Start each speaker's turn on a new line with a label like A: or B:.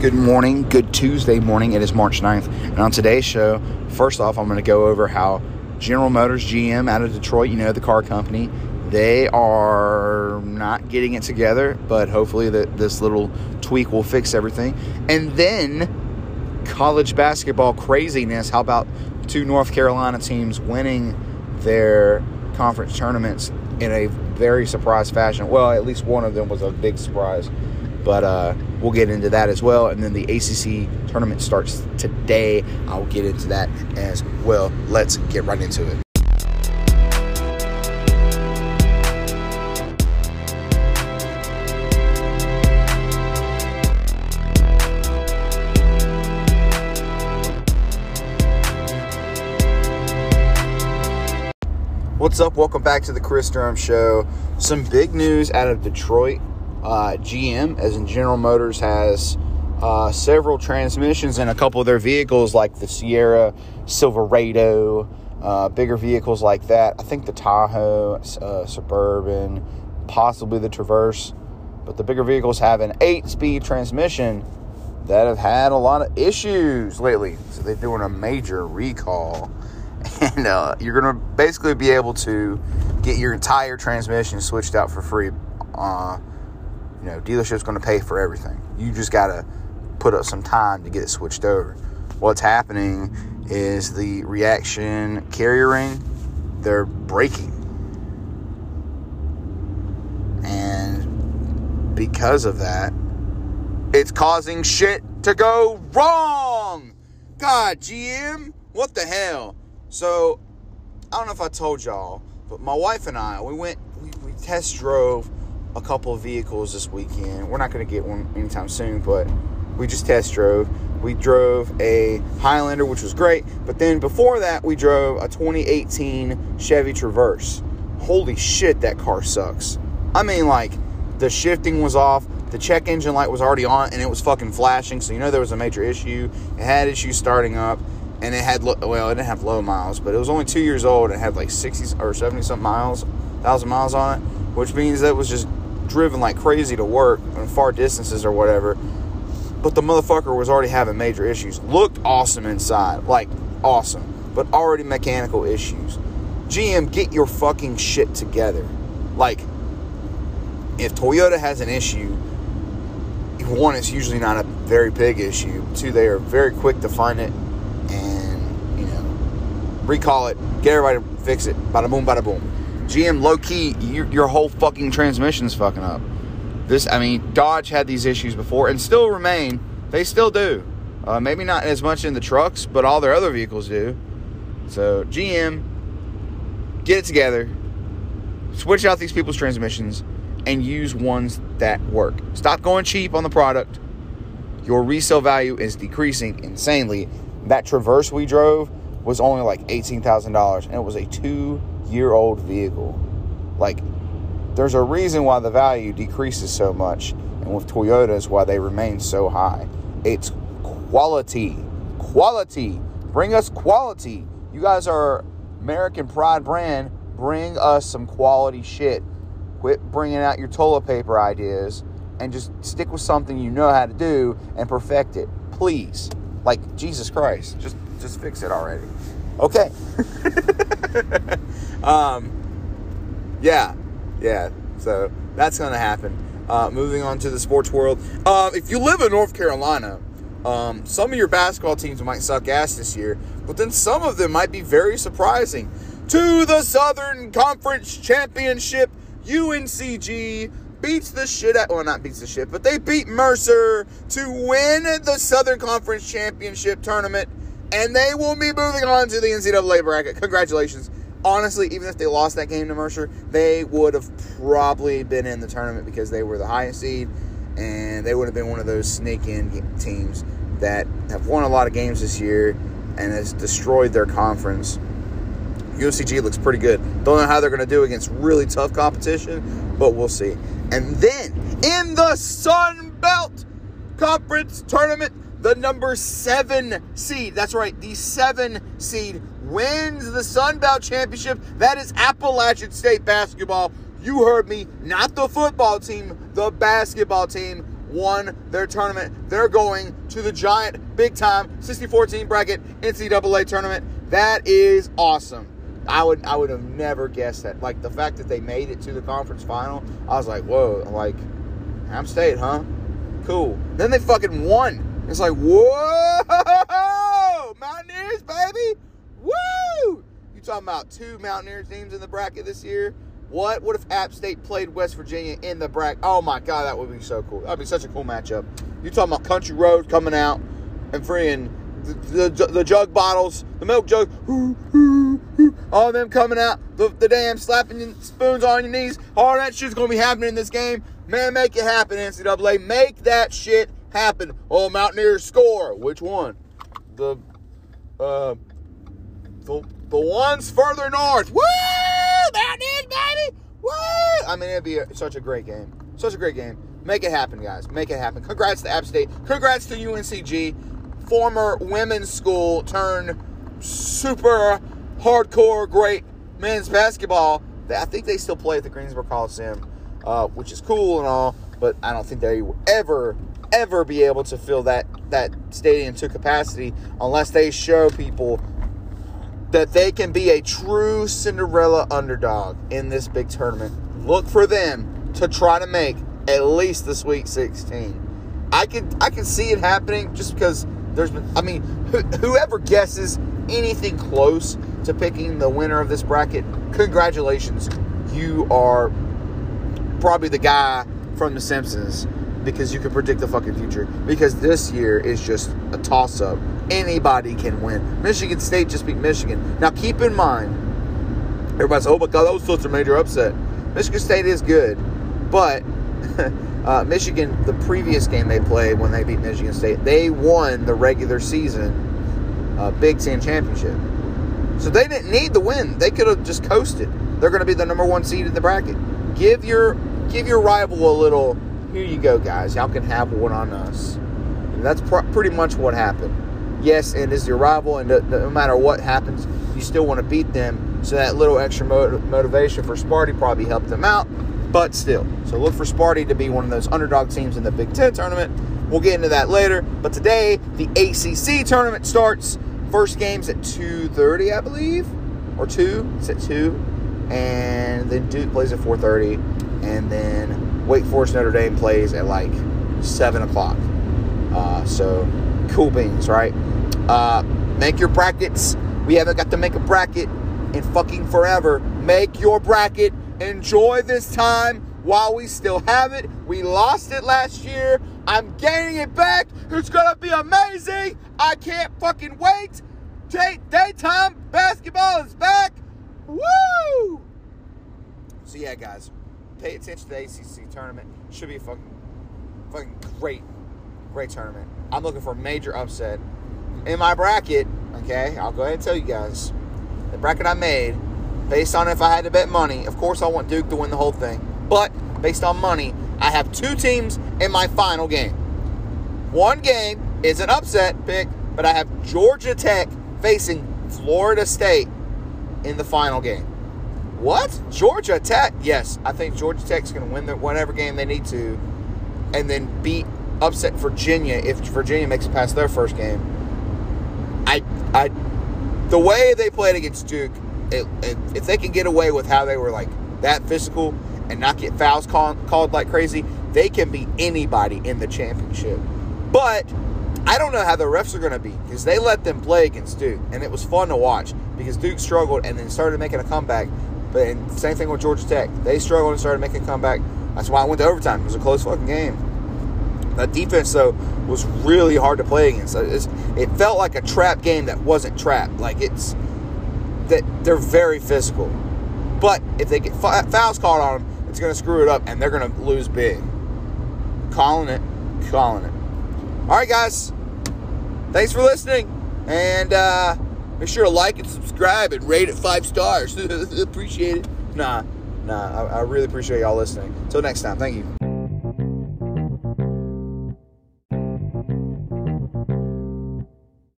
A: Good morning, good Tuesday morning. It is March 9th. And on today's show, first off, I'm going to go over how General Motors GM out of Detroit, you know, the car company, they are not getting it together, but hopefully that this little tweak will fix everything. And then college basketball craziness. How about two North Carolina teams winning their conference tournaments in a very surprise fashion? Well, at least one of them was a big surprise. But uh, we'll get into that as well. And then the ACC tournament starts today. I'll get into that as well. Let's get right into it. What's up? Welcome back to the Chris Durham Show. Some big news out of Detroit. Uh, GM, as in General Motors, has uh, several transmissions in a couple of their vehicles, like the Sierra, Silverado, uh, bigger vehicles like that. I think the Tahoe, uh, Suburban, possibly the Traverse. But the bigger vehicles have an eight speed transmission that have had a lot of issues lately. So they're doing a major recall and uh, you're gonna basically be able to get your entire transmission switched out for free. You know, dealership's gonna pay for everything. You just gotta put up some time to get it switched over. What's happening is the reaction carrier ring, they're breaking. And because of that, it's causing shit to go wrong. God, GM, what the hell? So, I don't know if I told y'all, but my wife and I, we went, we, we test drove a couple of vehicles this weekend. We're not going to get one anytime soon, but we just test drove. We drove a Highlander, which was great, but then before that, we drove a 2018 Chevy Traverse. Holy shit, that car sucks. I mean, like, the shifting was off, the check engine light was already on, and it was fucking flashing, so you know there was a major issue. It had issues starting up and it had well, it didn't have low miles, but it was only two years old and it had like sixty or seventy something miles, thousand miles on it, which means that it was just driven like crazy to work on far distances or whatever. But the motherfucker was already having major issues. Looked awesome inside, like awesome, but already mechanical issues. GM, get your fucking shit together. Like, if Toyota has an issue, one, it's usually not a very big issue. Two, they are very quick to find it and, you know, recall it, get everybody to fix it. Bada boom, bada boom. GM, low key, your, your whole fucking transmission's fucking up. This, I mean, Dodge had these issues before and still remain. They still do. Uh, maybe not as much in the trucks, but all their other vehicles do. So, GM, get it together, switch out these people's transmissions, and use ones that work. Stop going cheap on the product. Your resale value is decreasing insanely. That Traverse we drove was only like $18,000 and it was a two year old vehicle. Like, there's a reason why the value decreases so much, and with Toyotas, why they remain so high. It's quality. Quality. Bring us quality. You guys are American Pride brand. Bring us some quality shit. Quit bringing out your toilet paper ideas and just stick with something you know how to do and perfect it. Please. Like, Jesus Christ. Just just fix it already. Okay. um, yeah, yeah. So that's going to happen. Uh, moving on to the sports world. Uh, if you live in North Carolina, um, some of your basketball teams might suck ass this year, but then some of them might be very surprising. To the Southern Conference Championship, UNCG beats the shit out. Well, not beats the shit, but they beat Mercer to win the Southern Conference Championship tournament and they will be moving on to the NCAA bracket. Congratulations. Honestly, even if they lost that game to Mercer, they would have probably been in the tournament because they were the highest seed, and they would have been one of those sneak in teams that have won a lot of games this year and has destroyed their conference. UNCG looks pretty good. Don't know how they're going to do against really tough competition, but we'll see. And then in the Sun Belt Conference Tournament, the number seven seed. That's right, the seven seed wins the Sun Belt Championship. That is Appalachian State basketball. You heard me, not the football team, the basketball team won their tournament. They're going to the giant, big time 64 team bracket NCAA tournament. That is awesome. I would I would have never guessed that. Like the fact that they made it to the conference final, I was like, whoa, like App State, huh? Cool. Then they fucking won. It's like, whoa, Mountaineers, baby, woo! You talking about two Mountaineer teams in the bracket this year? What? What if App State played West Virginia in the bracket? Oh my God, that would be so cool. That'd be such a cool matchup. You talking about Country Road coming out and freeing the, the, the jug bottles, the milk jug, all of them coming out, the, the damn slapping spoons on your knees, all that shit's gonna be happening in this game. Man, make it happen, NCAA. Make that shit happen. Oh, Mountaineers score. Which one? The uh the the ones further north. Woo! Mountaineers, baby! Woo! I mean, it'd be a, such a great game. Such a great game. Make it happen, guys. Make it happen. Congrats to App State. Congrats to UNCG. Former women's school turned super hardcore great men's basketball. I think they still play at the Greensboro Coliseum, uh, which is cool and all, but I don't think they ever, ever be able to fill that, that stadium to capacity unless they show people that they can be a true Cinderella underdog in this big tournament. Look for them to try to make at least the Sweet 16. I can I can see it happening just because there's been. I mean, whoever guesses anything close to picking the winner of this bracket, congratulations, you are probably the guy from The Simpsons because you can predict the fucking future. Because this year is just a toss up. Anybody can win. Michigan State just beat Michigan. Now keep in mind, everybody's oh my god, that was such a major upset. Michigan State is good, but uh, Michigan, the previous game they played when they beat Michigan State, they won the regular season uh, Big Ten championship. So they didn't need the win. They could have just coasted. They're going to be the number one seed in the bracket. Give your give your rival a little here you go, guys. Y'all can have one on us. And that's pr- pretty much what happened. Yes, and is your rival, and no, no matter what happens, you still want to beat them. So that little extra motiv- motivation for Sparty probably helped them out. But still, so look for Sparty to be one of those underdog teams in the Big Ten tournament. We'll get into that later. But today, the ACC tournament starts. First game's at 2.30, I believe, or 2. It's at 2. And then Duke plays at 4.30. And then Wake Forest Notre Dame plays at like seven o'clock. Uh, so cool beans, right? Uh, make your brackets. We haven't got to make a bracket in fucking forever. Make your bracket. Enjoy this time while we still have it. We lost it last year. I'm gaining it back. It's gonna be amazing. I can't fucking wait. Day- daytime basketball is back. Woo! So yeah, guys pay attention to the ACC tournament. Should be a fucking, fucking great, great tournament. I'm looking for a major upset in my bracket. Okay, I'll go ahead and tell you guys the bracket I made based on if I had to bet money. Of course, I want Duke to win the whole thing, but based on money, I have two teams in my final game. One game is an upset pick, but I have Georgia Tech facing Florida State in the final game. What? Georgia Tech? Yes, I think Georgia Tech's going to win the, whatever game they need to, and then beat upset Virginia if Virginia makes it past their first game. I, I, the way they played against Duke, it, it, if they can get away with how they were like that physical and not get fouls call, called like crazy, they can beat anybody in the championship. But I don't know how the refs are going to be because they let them play against Duke, and it was fun to watch because Duke struggled and then started making a comeback. But same thing with Georgia Tech. They struggled and started making a comeback. That's why I went to overtime. It was a close fucking game. That defense, though, was really hard to play against. It felt like a trap game that wasn't trapped. Like it's that they're very physical. But if they get fouls called on them, it's going to screw it up, and they're going to lose big. Calling it, calling it. All right, guys. Thanks for listening, and. uh Make sure to like and subscribe and rate it five stars. appreciate it. Nah, nah, I, I really appreciate y'all listening. Until next time, thank you.